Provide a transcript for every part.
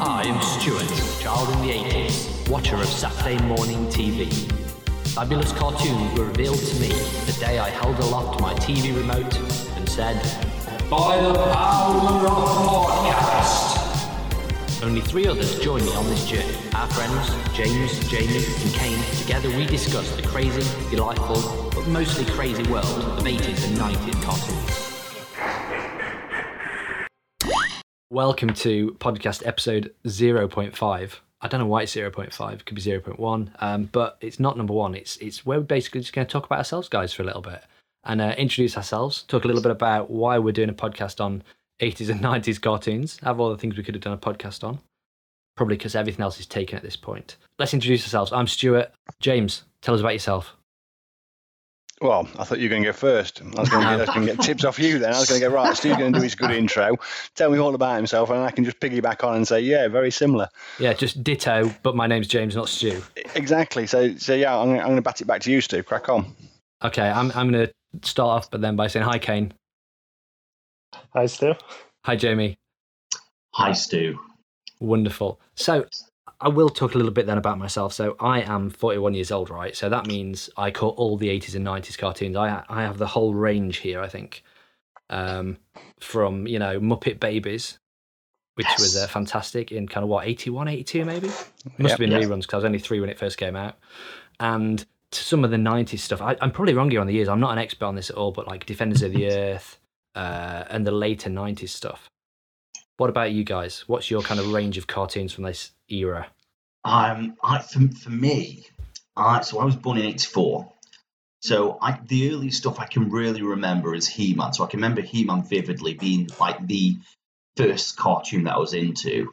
I am Stuart, child in the 80s, watcher of Saturday morning TV. Fabulous cartoons were revealed to me the day I held aloft my TV remote and said, By the power of podcast! Only three others joined me on this journey. Our friends, James, Jamie, and Kane. Together we discuss the crazy, delightful, but mostly crazy world of 80s and 90s cartoons. Welcome to podcast episode 0.5. I don't know why it's 0.5. It could be 0.1, um, but it's not number one. It's it's where we're basically just going to talk about ourselves, guys, for a little bit and uh, introduce ourselves. Talk a little bit about why we're doing a podcast on 80s and 90s cartoons. Have all the things we could have done a podcast on. Probably because everything else is taken at this point. Let's introduce ourselves. I'm Stuart. James, tell us about yourself. Well, I thought you were going to go first. I was going to, get, going to get tips off you then. I was going to go, right, Stu's going to do his good intro, tell me all about himself, and I can just piggyback on and say, yeah, very similar. Yeah, just ditto, but my name's James, not Stu. Exactly. So, so yeah, I'm, I'm going to bat it back to you, Stu. Crack on. Okay, I'm, I'm going to start off, but then by saying hi, Kane. Hi, Stu. Hi, Jamie. Hi, Stu. Wonderful. So, I will talk a little bit then about myself. So, I am 41 years old, right? So, that means I caught all the 80s and 90s cartoons. I, I have the whole range here, I think. Um, from, you know, Muppet Babies, which Yes. was uh, fantastic in kind of what, 81, 82 maybe? Must Yep. have been Yeah. reruns because I was only three when it first came out. And to some of the 90s stuff, I, I'm probably wrong here on the years. I'm not an expert on this at all, but like Defenders of the Earth uh, and the later 90s stuff. What about you guys? What's your kind of range of cartoons from this era? Um, I, for, me, I, so I was born in '84. So I, the early stuff I can really remember is He-Man. So I can remember He-Man vividly being like the first cartoon that I was into.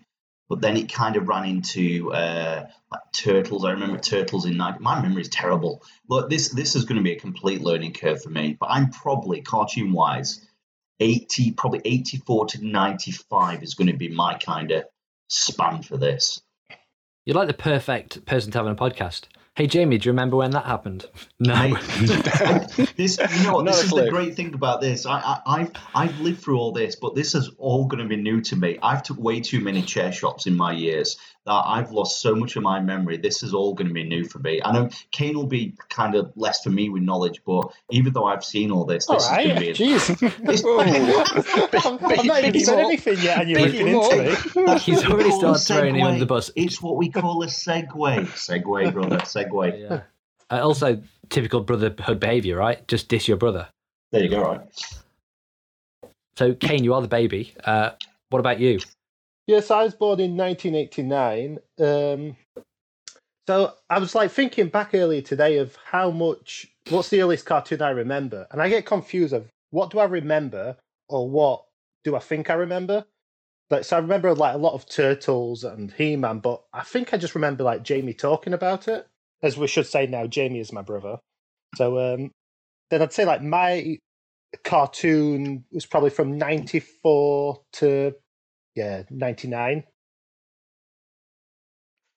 But then it kind of ran into uh, like Turtles. I remember Turtles in night. My memory is terrible. Look, this this is going to be a complete learning curve for me. But I'm probably cartoon wise, eighty, probably eighty-four to ninety-five is going to be my kind of span for this. You're like the perfect person to have on a podcast. Hey, Jamie, do you remember when that happened? No. This, you know what? Not This is the great thing about this. I, I, I've, I've lived through all this, but this is all going to be new to me. I've took way too many chair shots in my years that I've lost so much of my memory. This is all going to be new for me. I know Kane will be kind of less for me with knowledge, but even though I've seen all this, All this right. is going to be. Jeez. I've Big- not even big said anything yet, and you're Big looking into me. He's already started throwing him under the bus. It's what we call a segue. Segue, brother. Segue. Yeah. Uh, also, typical brotherhood behaviour, right? Just diss your brother. There you go. Right. So, Kane, you are the baby. Uh, what about you? Yes, I was born in 1989. Um, so I was like thinking back earlier today of how much, what's the earliest cartoon I remember? And I get confused of what do I remember or what do I think I remember? Like, so I remember like a lot of Turtles and He Man, but I think I just remember like Jamie talking about it. As we should say now, Jamie is my brother. So um, then I'd say like my cartoon was probably from 94 to yeah 99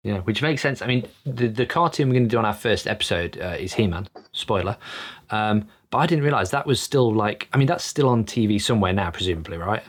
Yeah, which makes sense. I mean, the, the cartoon we're going to do on our first episode uh, is He Man. Spoiler. Um, but I didn't realize that was still like, I mean, that's still on TV somewhere now, presumably, right?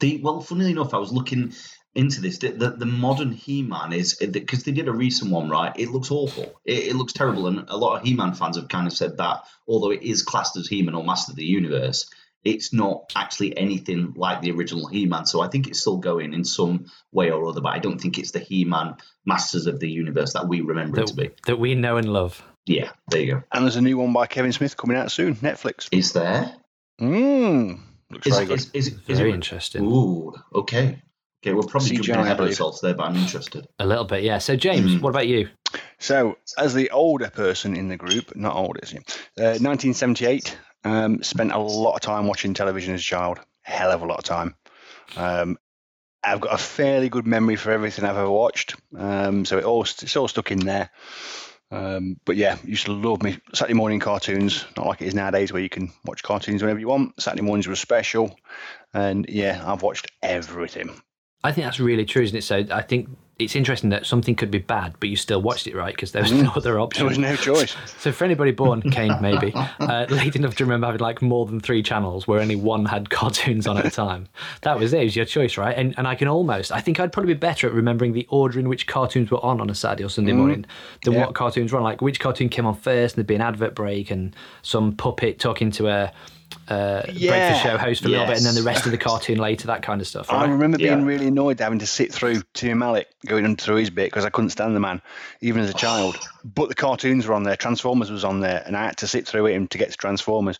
The well, funnily enough, I was looking into this. The, the, the modern He-Man is because they did a recent one, right? It looks awful. It, it looks terrible, and a lot of He-Man fans have kind of said that. Although it is classed as He-Man or Master of the Universe, it's not actually anything like the original He-Man. So I think it's still going in some way or other, but I don't think it's the He-Man Masters of the Universe that we remember it to be. That, that we know and love. Yeah, there you go. And there's a new one by Kevin Smith coming out soon, Netflix. Is there? Mmm. Looks Is, very good. is, is, is Very it? interesting. Ooh, okay. Okay, we're probably CGI, jumping I ahead of believe. ourselves there, but I'm interested. A little bit, yeah. So, James, Hmm. what about you? So, as the older person in the group, not old, is he? Uh, 1978, um, spent a lot of time watching television as a child. Hell of a lot of time. Um, I've got a fairly good memory for everything I've ever watched, um, so it all it's all stuck in there. Um, but yeah, used to love me Saturday morning cartoons. Not like it is nowadays, where you can watch cartoons whenever you want. Saturday mornings were special, and yeah, I've watched everything. I think that's really true, isn't it? So, I think it's interesting that something could be bad, but you still watched it, right? Because there was no other option. There was no choice. So for anybody born, Kane maybe, uh, late enough to remember having like more than three channels where only one had cartoons on at a time, that was it. It was your choice, right? And and I can almost, I think I'd probably be better at remembering the order in which cartoons were on on a Saturday or Sunday morning than Yeah. what cartoons were on. Like which cartoon came on first, and there'd be an advert break and some puppet talking to a. Uh, Yeah. breakfast show host for a little bit, and then the rest of the cartoon later, that kind of stuff. I remember being Yeah. really annoyed having to sit through Timmy Mallett going on through his bit because I couldn't stand the man, even as a child. But the cartoons were on there, Transformers was on there, and I had to sit through it to get to Transformers.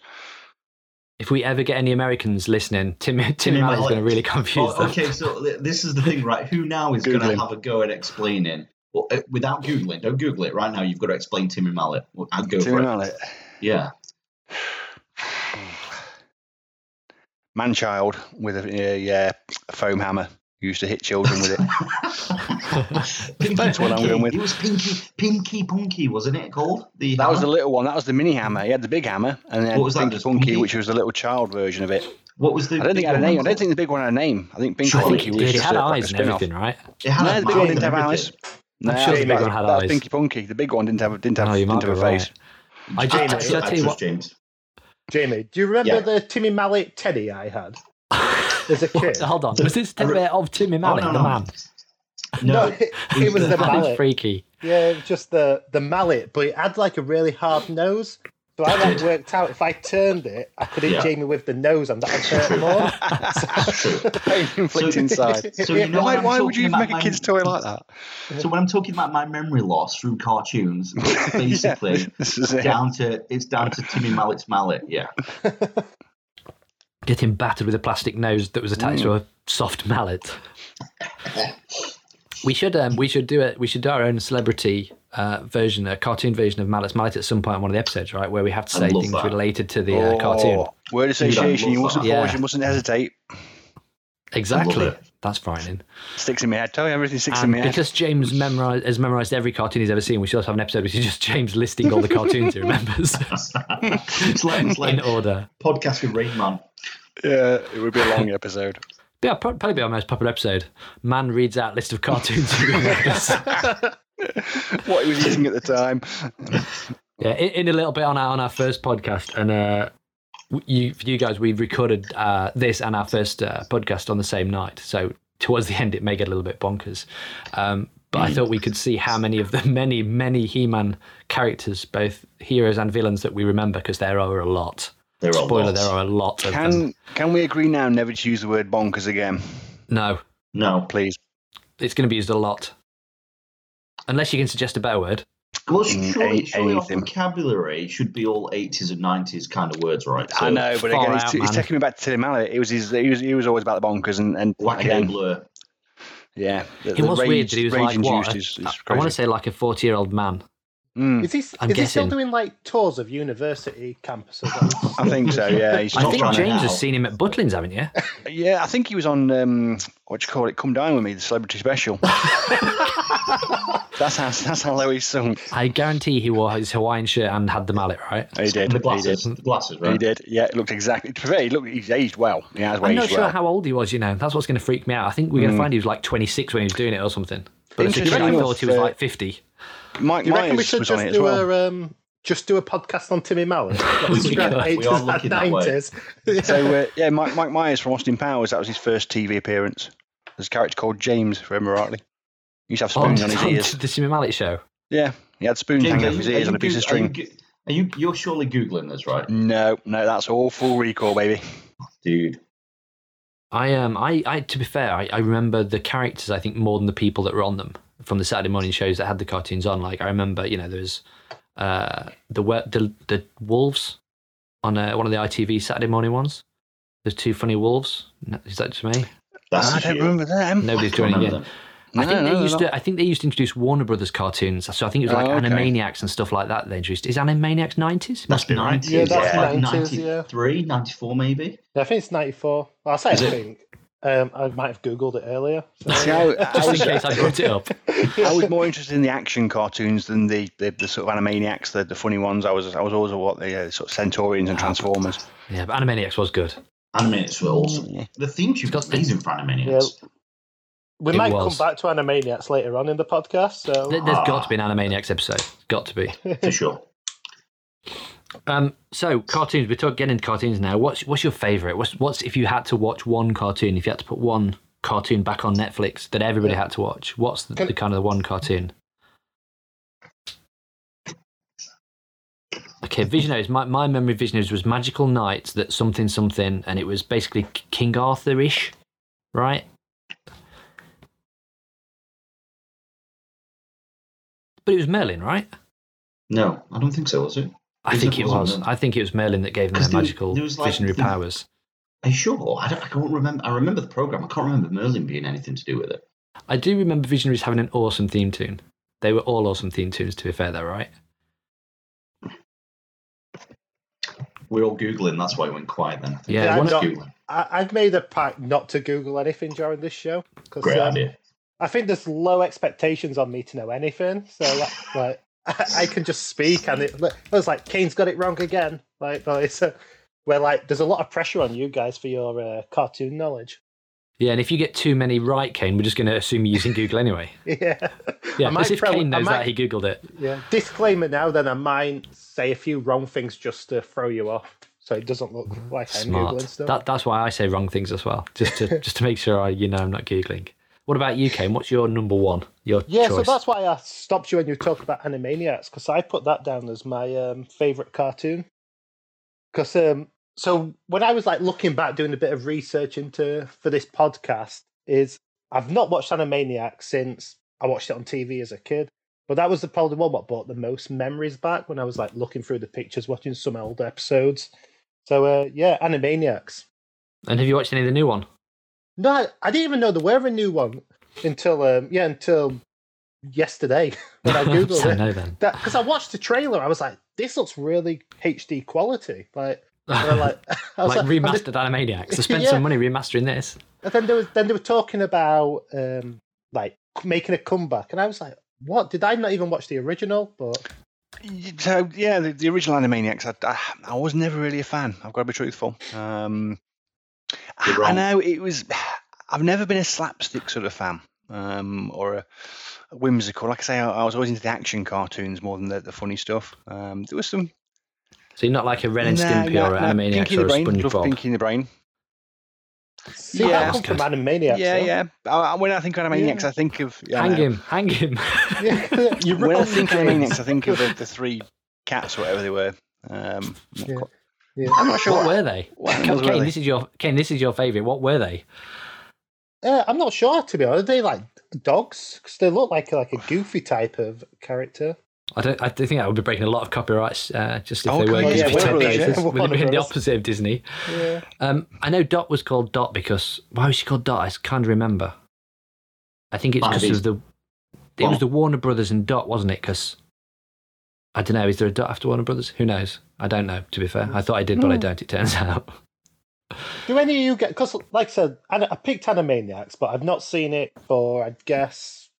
If we ever get any Americans listening, Tim Timmy, Timmy Mallett's Mallet. going to really confuse Oh, them. okay, so this is the thing, right? Who now is going to have a go at explaining? Well, uh, without googling, don't Google it right now. You've got to explain Timmy Mallett. Well, I'll go Timmy for it. Mallet, Yeah. Man child with a, a, uh, a foam hammer, used to hit children with it. Pinky That's what I'm Punky. going with. It was Pinky Pinky Punky, wasn't it called? The That was the little one. That was the mini hammer. He had the big hammer, and then What was that, Pinky just Punky, Punky? which was the little child version of it. what was the? I don't think big it had a name. I don't think the big one had a name. I think Pinky Sure, Punky it was Did he just had a, like a eyes and spin-off. everything, right? It had No, the big one didn't have everything. eyes. No, sure the big one had that was eyes. Pinky Punky. The big one didn't have didn't have, Oh, you might didn't have a right. face. I I, just, I, I, trust- tell I you trust what, James. Jamie, do you remember Yeah. the Timmy Mallett teddy I had as a kid? hold on. Was this teddy of Timmy oh, Mallet, oh, no, the no. man? No, No, it, it was the That is mallet. freaky. Yeah, it was just the the mallet, but it had like a really hard nose. So I like worked out if I turned it, I could hit Yeah. Jamie with the nose, and that would hurt more. true. Pain inflicting side. So you know Why, why would you about make a my- kid's toy like that? So when I'm talking about my memory loss through cartoons, it's basically Yeah, this is it. down to it's down to Timmy Mallett's mallet. Yeah. Getting battered with a plastic nose that was attached to a soft mallet. We should um, we should do it. We should do our own celebrity uh, version, a cartoon version of Mallett's Mallet at some point in one of the episodes, right? Where we have to say things that. related to the uh, cartoon. Oh, Word association. You love mustn't. Yeah. pause. You mustn't hesitate. Exactly. it. That's frightening. Sticks in my head. Tell you everything sticks in And my head. because James memorized, has memorized every cartoon he's ever seen, we should also have an episode which is just James listing all the cartoons he remembers it's like it's like in order. podcast with Rain Man. Yeah, it would be a long episode. Yeah, probably be our most popular episode. Man reads out list of cartoons he remembers. what he was eating at the time. yeah, in, in a little bit on our on our first podcast, and uh, you for you guys, we've recorded uh, this and our first uh, podcast on the same night. So towards the end, it may get a little bit bonkers. Um, but I thought we could see how many of the many many He-Man characters, both heroes and villains, that we remember because there are a lot. There are Spoiler: there are a lot of them. Can can we agree now never to use the word bonkers again, No, No. please? it's going to be used a lot. Unless you can suggest a better word. Well, surely, any- surely our vocabulary should be all 80s and 90s kind of words, right? I know, but far again, out, it's, it's taking me back to Tim Mallett. It was his. He was, he was always about the bonkers, and, and Wacaday again, blur. yeah, the, It the was rage, weird that he was like what? is, is I want to say like a forty-year-old man. Mm, Is he, I'm is he still doing like tours of university campuses? I think so. Yeah, he's I think James has seen him at Butlins, haven't you? Yeah, I think he was on um, what do you call it? Come Dine with Me, the celebrity special. that's how that's how low he's sunk. I guarantee he wore his Hawaiian shirt and had the mallet, right? He did. And the He glasses. did. The glasses, He did. Yeah, it looked exactly. To be fair, he looked. He's aged well. He has I'm aged not sure well. how old he was. You know, that's what's going to freak me out. I think we're going to find he was like 26 when he was doing it or something. But as a I thought he was uh, like 50. Mike Do you reckon we should just do well. a um, just do a podcast on Timmy Mallett? We are looking that way. 90s. So uh, yeah, Mike, Mike Myers from Austin Powers. That was his first TV appearance. There's a character called James, if I remember rightly. He used to have Oh, spoons on his ears. the Timmy Mallett show. Yeah, he had spoons James, hanging are off his ears on a piece Goo- of string. Are you, Goo- are you? You're surely googling this, right, No, no, that's all full recall, baby. dude? I um I, I to be fair, I, I remember the characters I think more than the people that were on them from the Saturday morning shows that had the cartoons on. Like I remember, you know, there was uh the we- the the wolves on uh, one of the ITV Saturday morning ones. There's two funny wolves. Is that just me? That's I don't shit. remember them. Nobody's joining in. remember them. I think No, they no, used no. to. I think they used to introduce Warner Brothers cartoons. So I think it was like Oh, okay. Animaniacs and stuff like that. They introduced. Is Animaniacs nineties? Must be 90s. Yeah, that's like 90s, yeah. 93, 94 maybe. I think it's 94. Well, I say I it? think. Um, I might have Googled it earlier. So, See, I, I, Just in case I brought it up. I was more interested in the action cartoons than the, the, the sort of Animaniacs, the, the funny ones. I was I was always what the uh, sort of Centurions and Transformers. Yeah, but Animaniacs was good. Animaniacs were awesome. Yeah. The theme tune It's got was the- amazing for Animaniacs. We It might was. come back to Animaniacs later on in the podcast. So There- There's got to be an Animaniacs episode. Got to be. for sure. Um, so cartoons. We're talking getting into cartoons now. What's what's your favourite? What's what's if you had to watch one cartoon? If you had to put one cartoon back on Netflix that everybody had to watch, what's the, Can- the kind of the one cartoon? Okay, Visionaries. My, my memory of Visionaries was Magical Knights that something something, and it was basically King Arthur ish, right? But it was Merlin, right? No, I don't think so. Was it? I think it- was. Merlin? I think it was Merlin that gave them their there- magical there like, visionary the- powers. Are you sure? I, don't, I can't remember. I remember the program. I can't remember Merlin being anything to do with it. I do remember Visionaries having an awesome theme tune. They were all awesome theme tunes, to be fair, though, right? We're all googling. That's why it went quiet then. Yeah, Yeah, I'm of- not- Googling. I, I've made a pact not to Google anything during this show because Great um, idea. I think there's low expectations on me to know anything. So like, like I, I can just speak, and it, it was like Kane's got it wrong again. Like, but it's a, where like there's a lot of pressure on you guys for your uh, cartoon knowledge. Yeah, and if you get too many right, Kane, we're just going to assume you're using Google anyway. Yeah, Yeah, as if throw- Kane knows might- that he Googled it. Yeah. Disclaimer now, then I might say a few wrong things just to throw you off, so it doesn't look like I'm Smart. googling stuff. That, that's why I say wrong things as well, just to just to make sure I, you know I'm not Googling. What about you, Kane? What's your number one? Your Yeah, choice? so that's why I stopped you when you talked about Animaniacs because I put that down as my um, favorite cartoon. Because um, so when I was like looking back, doing a bit of research into for this podcast, is I've not watched Animaniacs since I watched it on TV as a kid. But that was the probably one what brought the most memories back when I was like looking through the pictures, watching some old episodes. So uh, yeah, Animaniacs. And have you watched any of the new one? No, I, I didn't even know there were a new one until um, yeah until yesterday when I googled so it. because I watched the trailer, I was like, "This looks really HD quality." Like, and like, like and the- remastered Animaniacs. They spent Yeah. some money remastering this. And then there was then they were talking about um, like making a comeback, and I was like, "What? Did I not even watch the original?" But So yeah, the, the original Animaniacs, I, I, I was never really a fan. I've got to be truthful. Um, I know it was. I've never been a slapstick sort of fan, um, or a, a whimsical. Like I say, I, I was always into the action cartoons more than the, the funny stuff. Um, there was some So you're not like a Ren and Nah, Stimpy nah, or nah, Animaniacs Pinky in or a Brain. Love SpongeBob. Pinky in the Brain. see, Yeah. that come from Animaniacs. yeah, though. yeah. I, I- when I think of Animaniacs, Yeah. I think of yeah, hang know. him, hang him. Yeah, When I think of James. Animaniacs, I think of the, the three cats, or whatever they were. Um, not Yeah. quite- Yeah. I'm not sure what what, were they? what Kane, were they? this is your Kane. This is your favourite. What were they? Uh, I'm not sure to be honest. Are they like dogs? Because they look like like a goofy type of character. I don't. I do think that would be breaking a lot of copyrights. Uh, just if Oh, they were God, yeah, Disney Warner type Brothers, cases, yeah. with it Warner the opposite of Disney. Yeah. Um, I know Dot was called Dot because why was she called Dot? I can't remember. I think it's because of the. It was the Warner Brothers and Dot, wasn't it? Because I don't know. Is there a Dot after Warner Brothers? Who knows? I don't know. To be fair, I thought I did, but I Hmm. don't. It turns out. Do any of you get? Because, like I said, I, I picked Animaniacs, but I've not seen it for, I guess,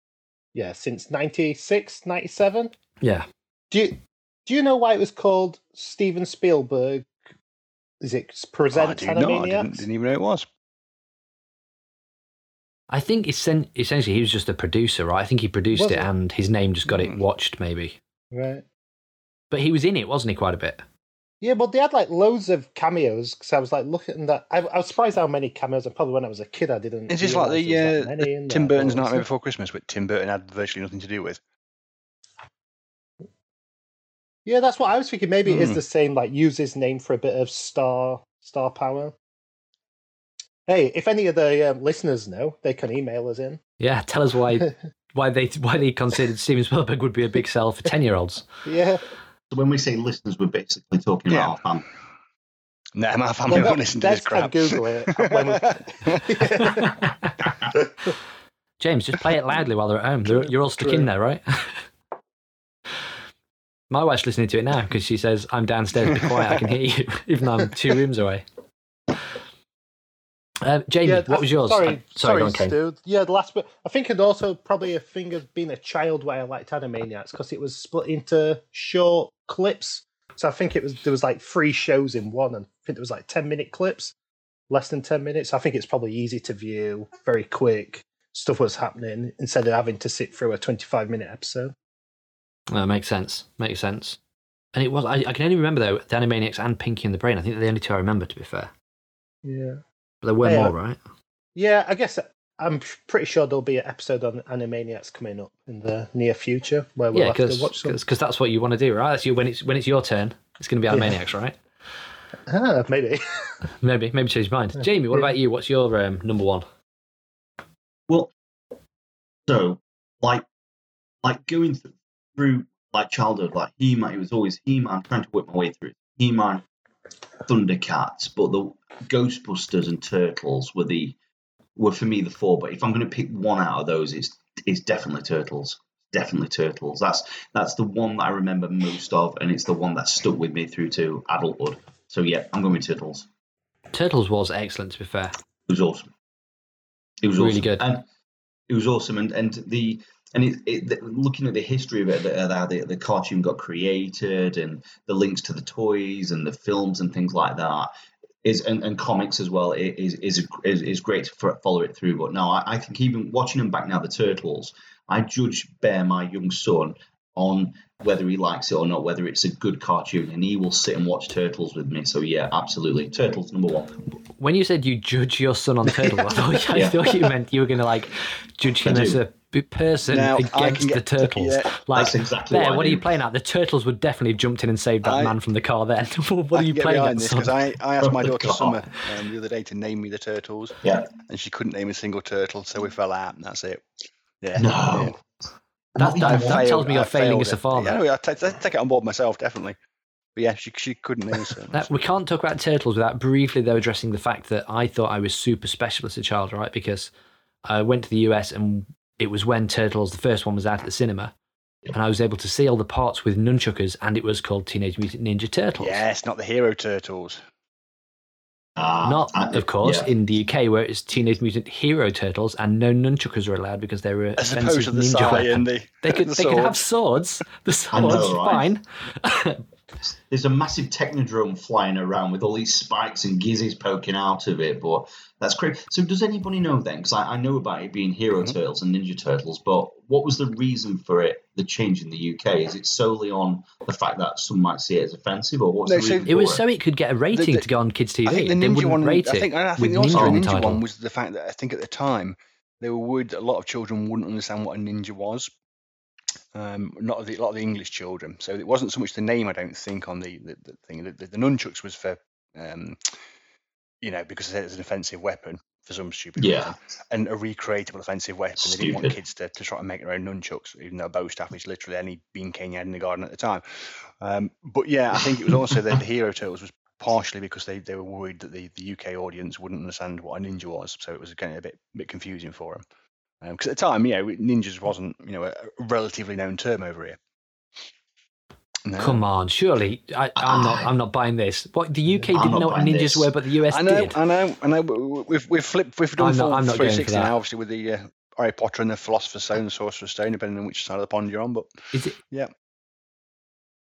yeah, since 96, 97. Yeah. Do you do you know why it was called Steven Spielberg? Is it Oh, I presents do not. I didn't, didn't even know it was. I think essentially he was just a producer, right? I think he produced Was it, and his name just got it Hmm. watched, maybe. Right. But he was in it, wasn't he? Quite a bit. Yeah, but they had like loads of cameos because I was like looking at that. I, I was surprised how many cameos. And probably when I was a kid, I didn't. It's just like the, there uh, many the Tim there, Burton's Nightmare Before Christmas, but Tim Burton had virtually nothing to do with. Yeah, that's what I was thinking. Maybe it is Hmm. the same. Like use his name for a bit of star star power. Hey, if any of the um, listeners know, they can email us in. Yeah, tell us why why they why they considered Steven Spielberg would be a big sell for ten year olds. Yeah. So when we say listeners, we're basically talking Yeah. about our fam. No, my family Well, won't listen to this crap. Google it. When we- James, just play it loudly while they're at home. They're, you're all stuck in there, right? My wife's listening to it now because she says, I'm downstairs, be quiet, I can hear you, even though I'm two rooms away. Uh, Jamie, Yeah, what was yours? Sorry, Uh, sorry, Stu. Yeah, the last bit. I think it also probably a thing of being a child why I liked Animaniacs because it was split into short clips. So I think it was there was like three shows in one, and I think there was like ten minute clips, less than ten minutes. I think it's probably easy to view, very quick, stuff was happening instead of having to sit through a 25 minute episode. That makes sense. Makes sense. And it was. I, I can only remember though the Animaniacs and Pinky and the Brain. I think they're the only two I remember. To be fair, Yeah. but there were Yeah. more, right? Yeah, I guess I'm pretty sure there'll be an episode on Animaniacs coming up in the near future where we'll yeah, have to because watch some. that's what you want to do, right? That's you when it's when it's your turn. It's going to be Yeah. Animaniacs, right? Ah, maybe. Maybe, maybe change your mind. Jamie, what Yeah. about you? What's your um, number one? Well, so like like going th- through like childhood, like He Man, it was always He Man. Trying to work my way through. He Man, Thundercats, but the Ghostbusters and Turtles were the were for me the four. But if I'm going to pick one out of those, it's it's definitely Turtles. Definitely Turtles. That's that's the one that I remember most of, and it's the one that stuck with me through to adulthood. So yeah, I'm going with Turtles. Turtles was excellent. To be fair, It was awesome. It was Really awesome. good. and it was awesome. And and the and it, it looking at the history of it, the, uh, how the the cartoon got created, and the links to the toys and the films and things like that is and, and comics as well is is is, is great to follow it through. But no, I, I think even watching them back now, the Turtles, I judge Bear, my young son, on whether he likes it or not, whether it's a good cartoon, and he will sit and watch Turtles with me. So yeah, absolutely, Turtles number one. when you said you judge your son on Turtles, I thought, I thought you meant you were going to like judge him as a person Now, against can the get- Turtles. yeah, like That's exactly there, what I what are you playing at? The Turtles would definitely have jumped in and saved that I- man from the car. Then what are you playing at, this because I, I asked my daughter Summer um, the other day to name me the turtles, Yeah. and she couldn't name a single turtle, so we fell out, and that's it. Yeah. No. yeah. That, that, that failed- tells me you're I failing failed as a it. father. Yeah, no, I take, take it on board myself, definitely. But yeah, she she couldn't name us. That, we can't talk about turtles without briefly though addressing the fact that I thought I was super special as a child, right? Because I went to the US and it was when Turtles, the first one, was out at the cinema, and I was able to see all the parts with nunchuckers, and it was called Teenage Mutant Ninja Turtles. Yes, not the hero turtles. Ah, Not, I- of course, yeah. in the UK where it's Teenage Mutant Hero Turtles, and no nunchuckers are allowed because they were As offensive opposed to the ninja sai and the They could the they could have swords. swords. The I know, swords, right? fine. There's a massive technodrome flying around with all these spikes and gizzes poking out of it, but that's crazy. So, does anybody know then? Because I, I know about it being Hero Mm-hmm. Turtles and Ninja Turtles, but what was the reason for it, the change in the UK? Is it solely on the fact that some might see it as offensive, or what's No, the so reason It was for so it could get a rating the- to go on kids TV. I think the ninja wouldn't one. rate I think I think also ninja the ninja one was the fact that I think at the time they were worried that a lot of children wouldn't understand what a ninja was. Um, not the, a lot of the English children. So it wasn't so much the name. I don't think on the the, the thing. The, the, the nunchucks was for, um, you know, because it's an offensive weapon for some stupid Yeah. reason, and a recreatable offensive weapon. They didn't want kids to, to try and make their own nunchucks, even though a bow staff is literally any bean cane you had in the garden at the time. Um, but yeah, I think it was also that the hero turtles was partially because they, they were worried that the, the UK audience wouldn't understand what a ninja was, so it was getting a bit bit confusing for them. Because at the time, you know, ninjas wasn't you know a, a relatively known term over here. No. Come on, surely I, I'm not. I'm not buying this. What the UK I'm didn't know what ninjas this. were, but the US I know, did. I know, I know. We've we've flipped, we've done I'm not- I'm not going for 360 that. now, obviously with the uh, Harry Potter and the Philosopher's Stone, the Sorcerer's Stone, depending on which side of the pond you're on. But Is it?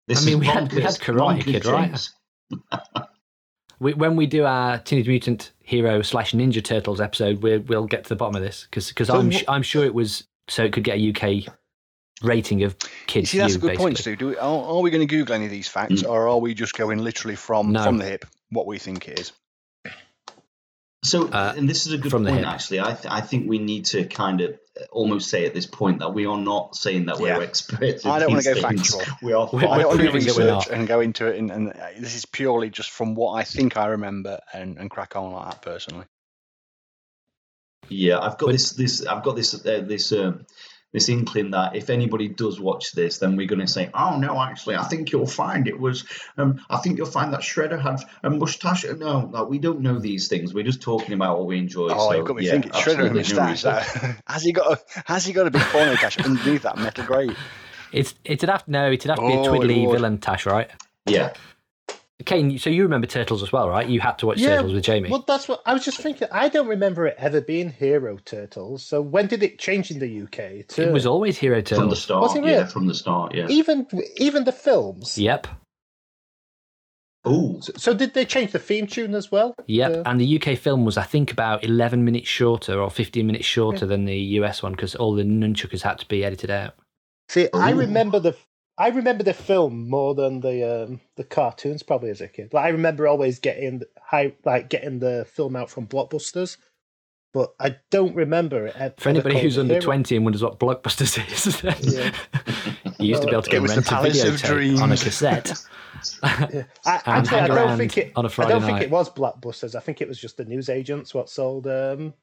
This I mean, is we had- we had. Karate Bonkers, Kid, right? James. We, when we do our Teenage Mutant Hero slash Ninja Turtles episode, we we'll get to the bottom of this because So I'm what- I'm sure it was so it could get a UK rating of you kids. see, that's a view, good point. Stu. Do we, are, are we going to Google any of these facts, Mm. or are we just going literally from No. from the hip what we think it is? So, Uh, and this is a good from point, actually. I, th- I think we need to kind of almost say at this point that we are not saying that we're Yeah. experts. in I don't wanna these go things. factual. We are We're- I don't want to do proving that we're research and go into it, and, and uh, this is purely just from what I think I remember and, and crack on like that personally. Yeah, I've got But- this. This I've got this. Uh, this. Um, this inkling that if anybody does watch this, then we're going to say, "Oh no, actually, I think you'll find it was. Um, I think you'll find that Shredder had a mustache." No, no, we don't know these things. We're just talking about what we enjoy. Oh, so, you've got me yeah, thinking. Shredder and absolutely no moustache. has he got a has he got a big porno cache underneath that metal grey? It's it'd have no, it'd have to be Oh, a twiddly would. villain tash, right? Yeah, Kane, so you remember Turtles as well, right? You had to watch Yeah, Turtles with Jamie. Well, that's what I was just thinking. I don't remember it ever being Hero Turtles. So when did it change in the UK? To it was always Hero Turtles from the start. Was it Yeah, from the start. Yeah. even even the films. Yep. Oh, So, so did they change the theme tune as well? Yep, Yeah. and the UK film was, I think, about 11 minutes shorter or 15 minutes shorter than the US one because all the nunchuckers had to be edited out. See, I remember the I remember the film more than the um, the cartoons probably as a kid. Like I remember always getting high like getting the film out from Blockbusters, but I don't remember it. ever For anybody who's under hero. 20 and wonders what Blockbusters is, Yeah. you used to be able to go It was and the rent a Palace of videotape on a cassette. Yeah. I, And actually, I don't think it. on a I Friday don't think it was Blockbusters. I think it was just the news agents what sold um,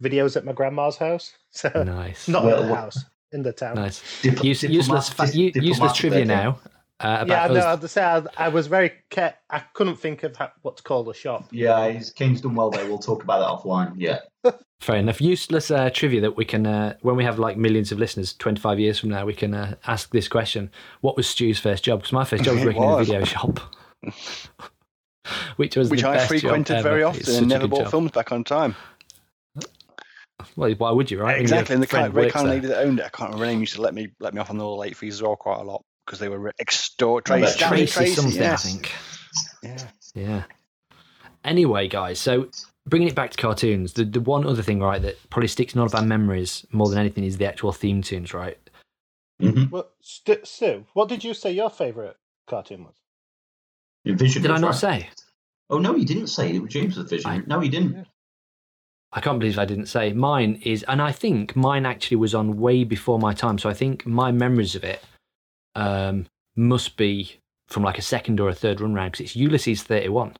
videos at my grandma's house. So nice. not Well, at the house in the town. Nice. Dip- Use, useless, fa- diplomat- u- diplomat useless trivia now. Uh, Yeah, about no. I have to say I, I was very. Ca- I couldn't think of how, what to call the shop. Yeah, he's Kane's done well there. We'll talk about that offline. Yeah. Fair enough. Useless uh, trivia that we can, uh, when we have like millions of listeners, 25 years from now, we can uh, ask this question. What was Stu's first job? Because my first job was It working in a video shop. Which was Which the I best job frequented ever. very often and never bought job. films back on time. Well, why would you, right? Exactly, and the kind, very works kind there. lady that owned it, I can't remember her name, used to let me let me off on the late fees as well quite a lot because they were extort I Tracy, Tracy Tracy, something, yes. I think. Yeah. Yeah. Anyway, guys, so bringing it back to cartoons, the, the one other thing, right, that probably sticks in all of our memories more than anything is the actual theme tunes, right? Mm-hmm. Well, St- Sue, what did you say your favourite cartoon was? Vision. Did I not right. say? Oh no, he didn't say it. was James the Vision. I- no, he didn't. I can't believe I didn't say. Mine is, and I think mine actually was on way before my time. So I think my memories of it um, must be from like a second or a third run round because it's Ulysses 31.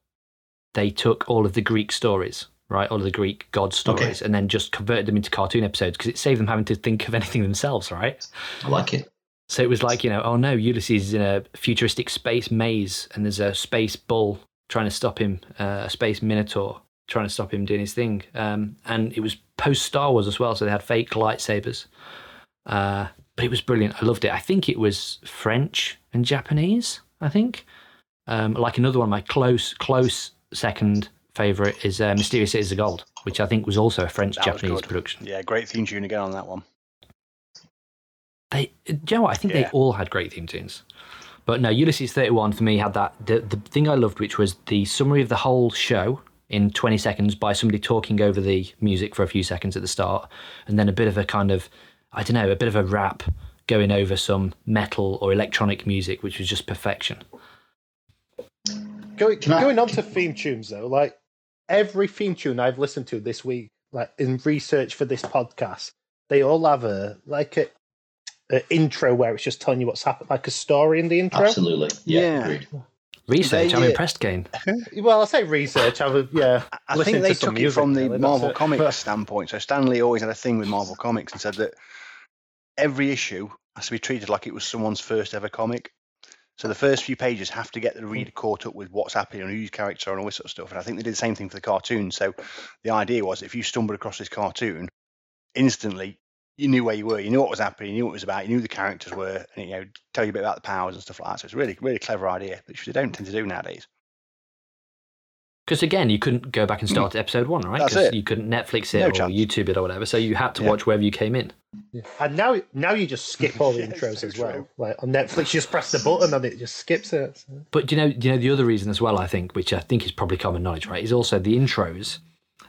They took all of the Greek stories, right? All of the Greek god stories, and then just converted them into cartoon episodes because it saved them having to think of anything themselves, right? I like it. So it was like, you know, oh no, Ulysses is in a futuristic space maze and there's a space bull trying to stop him, uh, a space minotaur trying to stop him doing his thing. Um, and it was post Star Wars as well, so they had fake lightsabers. Uh, but it was brilliant. I loved it. I think it was French and Japanese, I think. Um, like another one, my close, close second favourite is uh, Mysterious Cities of Gold, which I think was also a French Japanese production. Yeah, great theme tune again on that one. They, do you know what? I think they all had great theme tunes. But no, Ulysses 31 for me had that. The, the thing I loved, which was the summary of the whole show in 20 seconds by somebody talking over the music for a few seconds at the start, and then a bit of a kind of, I don't know, a bit of a rap going over some metal or electronic music, which was just perfection. Going, Can I- going on to theme tunes though, like every theme tune I've listened to this week, like in research for this podcast, they all have a like a, a intro where it's just telling you what's happened, like a story in the intro. Absolutely. Yeah. Yeah. Research, They, I'm impressed, Kane. Well, I say research. I was yeah. I think they took it from the really, Marvel. Comics But- standpoint. So Stan Lee always had a thing with Marvel Comics and said that every issue has to be treated like it was someone's first ever comic. So the first few pages have to get the reader caught up with what's happening and who's character and all this sort of stuff. And I think they did the same thing for the cartoon. So the idea was if you stumbled across this cartoon, instantly you knew where you were, you knew what was happening, you knew what it was about, you knew who the characters were, and you know tell you a bit about the powers and stuff like that. So it's a really, really clever idea, which they don't tend to do nowadays. Because again, you couldn't go back and start at episode one, right? Mm. That's 'Cause it. you couldn't Netflix it No or chance. YouTube it or whatever. So you had to Yeah. watch wherever you came in. Yeah. And now, now you just skip all the Yeah, intros so as well. true. Like on Netflix, you just press the button and it just skips it. So- But do you know, do you know the other reason as well? I think, which I think is probably common knowledge, right? Is also the intros,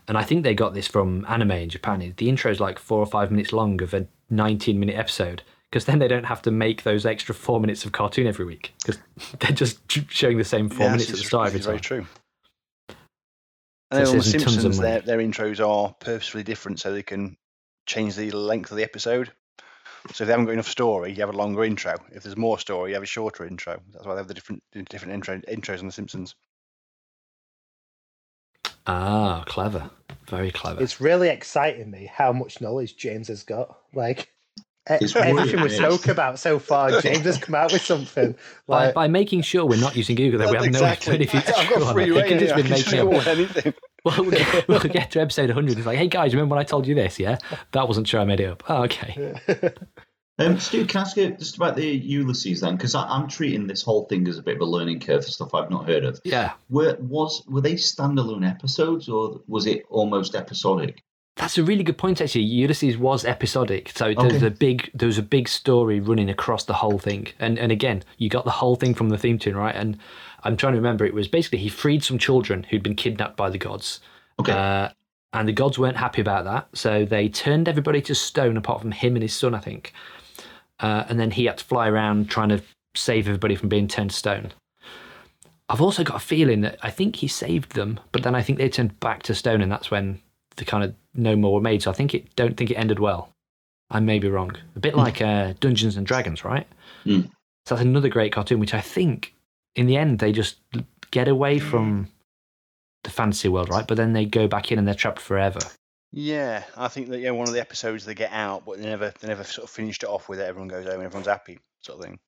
and I think they got this from anime in Japan. The intro is like four or five minutes long of a 19 minute episode because then they don't have to make those extra four minutes of cartoon every week because they're just showing the same four Yeah, minutes at the start every time. Very true. And then on the saves them tons of Simpsons, their, their intros are purposefully different so they can change the length of the episode. So if they haven't got enough story, you have a longer intro. If there's more story, you have a shorter intro. That's why they have the different different intro, intros on the Simpsons. Ah, clever, very clever. It's really exciting me how much knowledge James has got. Like It's everything we spoke about so far, James has come out with something. by, Like by making sure we're not using Google, that we have no idea if it's I've got or free not. It reign could just here. I be can just making go up. anything. Well, we'll get, we'll get to episode 100. It's like, hey guys, remember when I told you this? Yeah, that wasn't true. I made it up. Oh, okay. Um, Stu, can I ask you just about the Ulysses then? Because I'm treating this whole thing as a bit of a learning curve for stuff I've not heard of. Yeah, Were was were they standalone episodes or was it almost episodic? that's a really good point. Actually, Ulysses was episodic, so there was a big there was a big story running across the whole thing. And and again, you got the whole thing from the theme tune, right? And I'm trying to remember. It was basically he freed some children who'd been kidnapped by the gods. Okay. Uh, and the gods weren't happy about that, so they turned everybody to stone apart from him and his son, I think. Uh, and then he had to fly around trying to save everybody from being turned to stone. I've also got a feeling that I think he saved them, but then I think they turned back to stone, and that's when the kind of no more were made. So I think it don't think it ended well. I may be wrong. A bit like uh, Dungeons and Dragons, right? Mm. So that's another great cartoon, which I think in the end they just get away from the fantasy world, right? But then they go back in and they're trapped forever. Yeah, I think that yeah, one of the episodes they get out, but they never they never sort of finished it off with it. Everyone goes home and everyone's happy, sort of thing.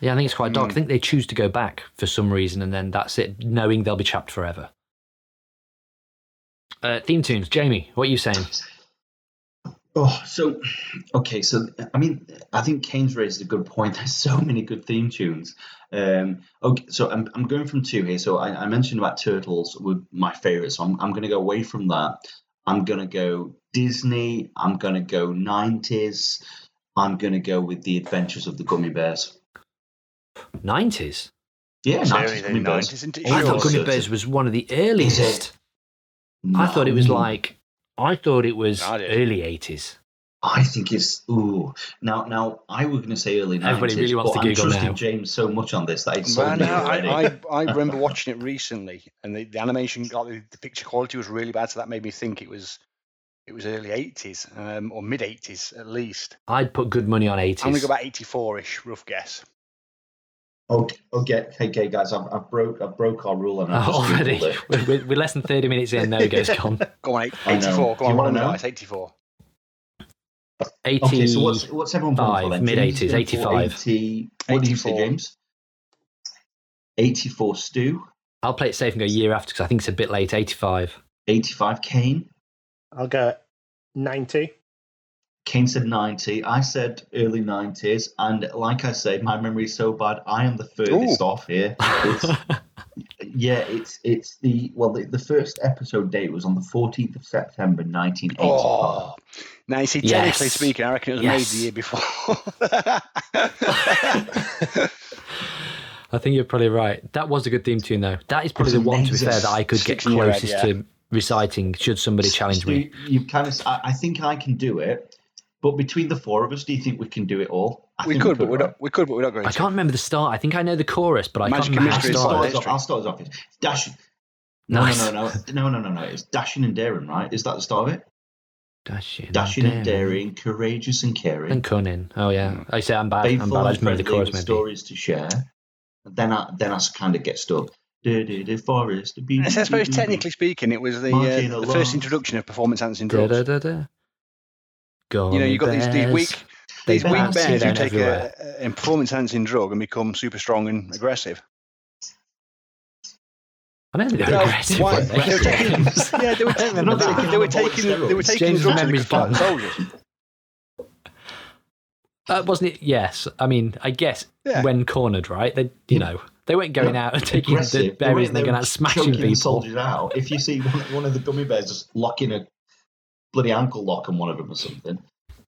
Yeah, I think it's quite dark. Mm. I think they choose to go back for some reason, and then that's it, knowing they'll be trapped forever. Uh, theme tunes, Jamie, what are you saying? Oh, so okay, so I mean, I think Kane's raised a good point. There's so many good theme tunes. Um, okay, so I'm I'm going from two here. So I, I mentioned about Turtles were my favorite, so I'm I'm going to go away from that. I'm going to go Disney. I'm going to go 90s. I'm going to go with the Adventures of the Gummy Bears. 90s? Yeah, It's 90s Gummy then, Bears. isn't it? I thought Gummy Bears was one of the Is earliest. it? I thought it was like, I thought it was early 80s. I think it's ooh. Now, now I was going to say early 90s. Everybody really wants but to I'm trusting now. James so much on this that it's Well, sold no. I, I, I remember watching it recently, and the, the animation, like the, the picture quality was really bad, so that made me think it was it was early eighties um, or mid eighties at least. I'd put good money on 80s. I'm gonna go about eighty four ish, rough guess. Okay, okay, okay, guys, I've, I've broke, I've broke our rule and I've already? Googled. We're, we're- we're less than 30 minutes in, there it goes, Con. Go on, eight- I know. 84. Come on, you roll wanna know? dice. Eighty four. 80. Okay, so what's what's everyone going for Five, mid-eighties, James is going for 85. 80, what do you say, James? Eighty-four, Stu. I'll play it safe and go a year after because I think it's a bit late. 85. Eighty-five, Kane. I'll go 90. Kane said 90. I said early 90s. And like I said, my memory is so bad. I am the furthest off here. It's, yeah, it's it's the well, the, the first episode date was on the 14th of September 1985. Oh, now you see, technically Yes. speaking, I reckon it was Yes. made the year before. I think you're probably right. That was a good theme tune, though. That is probably the one, to be fair, that I could get Sticks in your head, closest yeah. to reciting should somebody challenge Stu, me. You kind of, I, I think I can do it. But between the four of us, do you think we can do it all? I we think could, but we're right? not. We could, but we're not going I to. can't remember the start. I think I know the chorus, but I Magic can't remember I'll the start part start. of us off. I'll start us off. It's Dashing. No, Nice. no, no, no, no, no, no, no. It's dashing and daring, right? Is that the start of it? Dashing, Dashing and daring, courageous and caring, And cunning. Oh, yeah. I say I'm bad. I'm faithful bad. I just remember the chorus, maybe. stories to share. Then I then I kind of get stuck. Do, do, do, forest. do, I suppose do, do, technically speaking, it was the, uh, the first introduction of performance enhancing Da, drugs. Da, da, da. Go You know, you've got these, these weak these weak bears who take everywhere. a, a performance enhancing drug and become super strong and aggressive. I don't think they're No, aggressive. why- they? they were taking, yeah, they were, I they were taking, they were taking, they were taking James' drugs to memory's become gone. soldiers. Uh, wasn't it? Yes. I mean, I guess Yeah. when cornered, right? They, you know, they weren't going out and taking the aggressive. They berries weren't- and they're going were out smashing choking the people. soldiers out. If you see one, one of the gummy bears just locking a bloody ankle lock on one of them or something,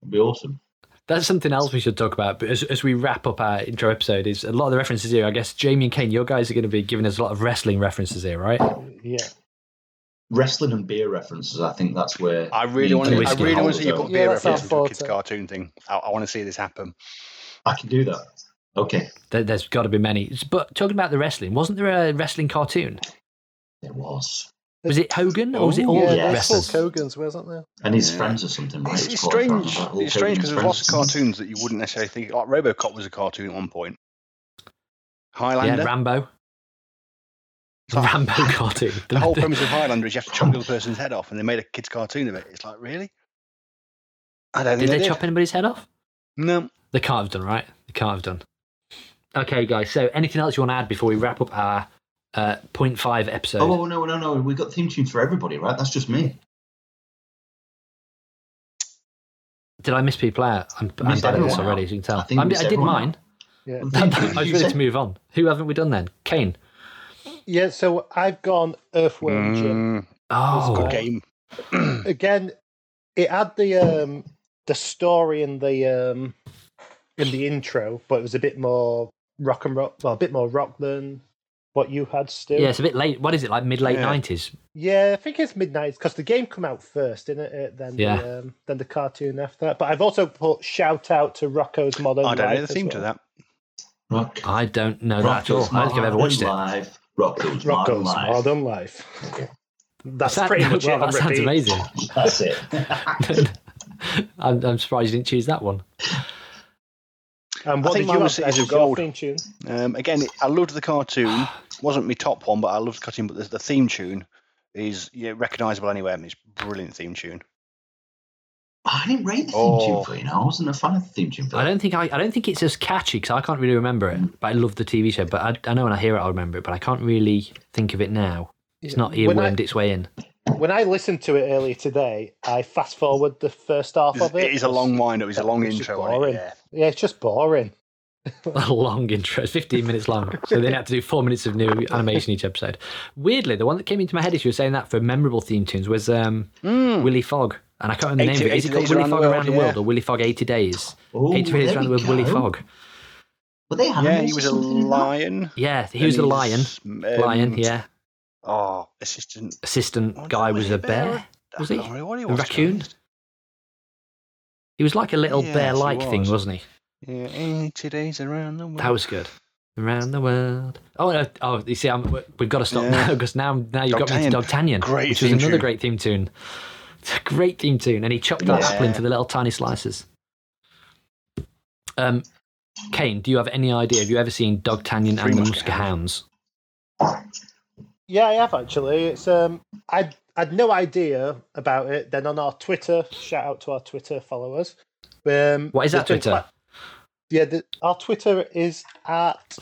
it'd be awesome. That's something else we should talk about. But as, as we wrap up our intro episode, is a lot of the references here. I guess Jamie and Kane, your guys are going to be giving us a lot of wrestling references here, right? Yeah. Wrestling and beer references, I think that's where. I really want to. I really want to see you put over. Yeah, beer that's our references into a kids' cartoon thing. I, I want to see this happen. I can do that. Okay, There, there's got to be many. But talking about the wrestling, wasn't there a wrestling cartoon? there was. Was it Hogan or was it Oh, all yeah, yes. there's Hulk wrestlers? Hogan's, wasn't there? And his Yeah. friends or something, right? It's, It's it's called, I can't strange. remember. It's strange because Hulk there's lots of cartoons that you wouldn't necessarily think. Like RoboCop was a cartoon at one point. Yeah, Highlander. Rambo. It's like- Rambo cartoon. the whole premise of Highlander is you have to chop the other person's head off, and they made a kids' cartoon of it. It's like really. I don't think Did they, they did. chop anybody's head off? No. They can't have done, right? They can't have done. Okay, guys. So, anything else you want to add before we wrap up our uh, 0.5 episode? Oh no, no, no! We've got theme tunes for everybody, right? That's just me. Did I miss people out? I'm, I'm bad at this already, out. as you can tell. I think I'm- I did mine. Yeah. I was ready to move on. Who haven't we done then? Kane. Yeah, so I've gone Earthworm Jim. Mm, Oh, good game. Again, it had the um the story in the um in the intro, but it was a bit more rock and roll, well, a bit more rock than what you had, still. Yeah, it's a bit late. What is it like? Mid late nineties? Yeah, I think it's midnight because the game come out first, didn't it? Then Yeah. the, um, then the cartoon after that. But I've also put shout out to Rocko's Modern I don't know Life the as theme to that. Rock, I don't know that at all. Rocko's I don't think I've ever watched it. Live. Rocko's, Rocko's Modern Life. Modern Life. That's That- pretty much well, it. on that sounds repeat. amazing. That's it. I'm, I'm surprised you didn't choose that one. And I what think did mine you was Cities of Gold. theme tune? Um, again, I loved the cartoon. wasn't my top one, but I loved cutting. But the, the theme tune is yeah, recognisable anywhere. and It's a brilliant theme tune. I didn't rate the theme Oh. tune for you. know. I wasn't a fan of the theme tune for I that. don't think I, I don't think it's as catchy because I can't really remember it. Mm. But I love the TV show. But I, I know when I hear it, I'll remember it. But I can't really think of it now. It's not When I- earwormed its way in. When I listened to it earlier today, I fast forward the first half of it. it is a long wind up. It's a long It's just intro. on it, boring. yeah. Yeah, it's just boring. a long intro, 15 minutes long. So they had to do four minutes of new animation each episode. Weirdly, the one that came into my head as you were saying that for memorable theme tunes was um, Mm. Willy Fogg. And I can't remember the name of it. Is it called Days Willy Around the Fogg World, Around the World yeah. or Willy Fogg 80 Days? Oh, 80 Days Around the we World, Willy go. Fogg. Were they Yeah, he was a something in that? lion. Yeah, he and was a lion. um, Lion, yeah. Oh, assistant. Assistant what guy was was a bear. I Was he? remember he A was. to be raccoon? honest. He was like a little Yes, bear like he thing, wasn't he? Yeah, 80 days around the world. That was good. Around the world. Oh, no, oh, you see, I'm, we've got to stop Yeah. now because now, now you've got me to D'Artagnan. Dogtanian, Great which was another tune. great theme tune. It's a great theme tune, and he chopped that Yeah. apple into the little tiny slices. Um, Kane, do you have any idea? Have you ever seen Dogtanian and the Muskehounds. Hounds? Yeah, I have actually. It's um, I had no idea about it. Then on our Twitter, shout out to our Twitter followers. Um, What is that Twitter? quite- yeah, the, our Twitter is at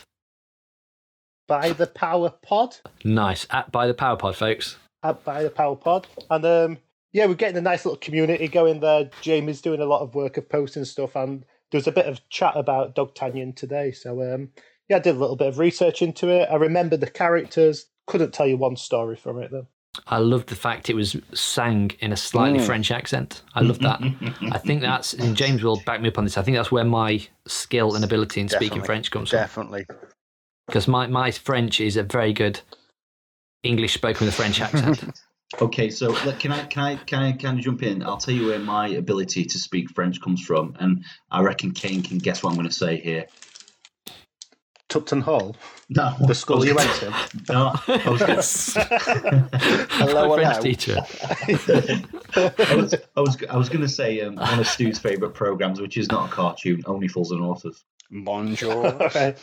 by the Power Pod. Nice. At by the Power Pod, folks. At by the Power Pod, and um, yeah, we're getting a nice little community going there. Jamie's doing a lot of work of posting stuff, and there was a bit of chat about Dogtanian today. So um, yeah, I did a little bit of research into it. I remember the characters. Couldn't tell you one story from it though. I loved the fact it was sang in a slightly Mm. French accent. I love that. I think that's, and James will back me up on this. I think that's where my skill and ability in speaking French comes from. Definitely. Because my, my French is a very good English spoken with a French accent. Okay, so look, can I can I can I kind of jump in? I'll tell you where my ability to speak French comes from, and I reckon Kane can guess what I'm going to say here. Tupton Hall, No, the school you went to. No, I was gonna- Hello, my French teacher. I was, I was, I was going to say um, one of Stu's favourite programs, which is not a cartoon, Only Fools and Horses. Bonjour. Okay.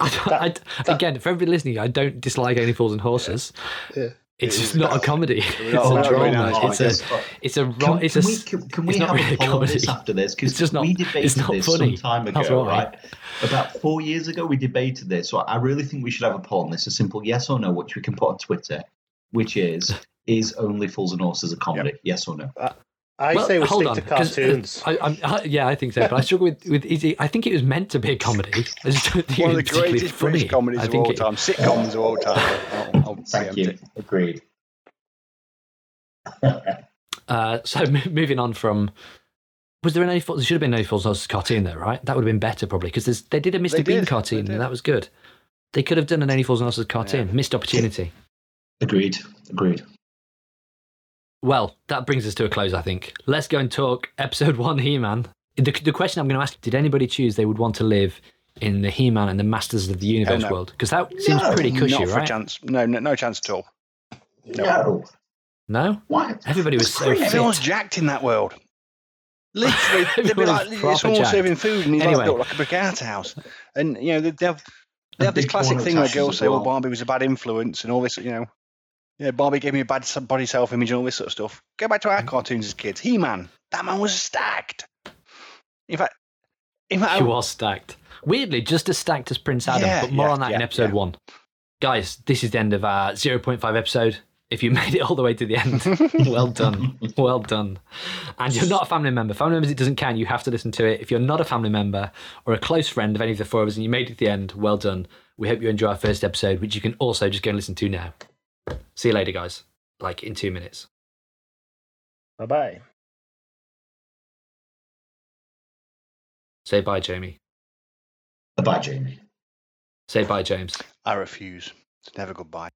I don't- I d- again, for everybody listening, I don't dislike Only Fools and Horses. Yeah. It's It just not a comedy. It's a a drama. It's a it's a ro- Can, it's a can we, can, can we not have really a a poll on this comedy. after this? It's Because just not- we it's debated not this funny. some time ago, That's why. right? About four years ago, we debated this. So I really think we should have a poll on this, a simple yes or no, which we can put on Twitter, which is, is Only Fools and Horses a comedy? Yes or no? Uh, I Well, say we hold stick on, to 'cause, uh, cartoons. I, I'm, I, yeah, I think so. But I struggle with with. Is it, I think it was meant to be a comedy. I just don't think One of the greatest funny. British comedies I of think all it- time. Sitcoms of all time. I'll, I'll Thank you. it. Agreed. Uh, so m- moving on from. Was there an Only Fools? There should have been an Only Fools and Horses cartoon there, right? That would have been better probably because they did a Mr. They Bean did, cartoon and that was good. They could have done an Only Fools and Horses cartoon. Missed opportunity. Agreed. Agreed. Well, that brings us to a close, I think. Let's go and talk episode one He Man. The, the question I'm going to ask did anybody choose they would want to live in the He Man and the Masters of the Universe no. world? Because that seems No, pretty cushy, Not for a right? chance. No, no, no chance at all. No. No? What? Everybody was so fit. Everyone's jacked in that world. Literally, they'd be like, was proper someone jacked. serving food, and he's Anyway. like built like a brick outhouse. And you know, they they have they have this classic thing where girls say, "Well, well. Barbie was a bad influence," and all this. You know, yeah, Barbie gave me a bad body self-image and all this sort of stuff. Go back to our mm. cartoons as kids. He-Man, that man was stacked. In fact, in fact, He was stacked. Weirdly, just as stacked as Prince Adam, Yeah, but more yeah, on that in episode yeah. one. Guys, this is the end of our 0.5 episode. If you made it all the way to the end, well done. Well done. And you're not a family member. Family members, it doesn't count. You have to listen to it. If you're not a family member or a close friend of any of the four of us and you made it to the end, well done. We hope you enjoy our first episode, which you can also just go and listen to now. See you later, guys. Like in two minutes. Bye bye. Say bye, Jamie. Bye, bye, Jamie. Say bye, James. I refuse. It's never goodbye.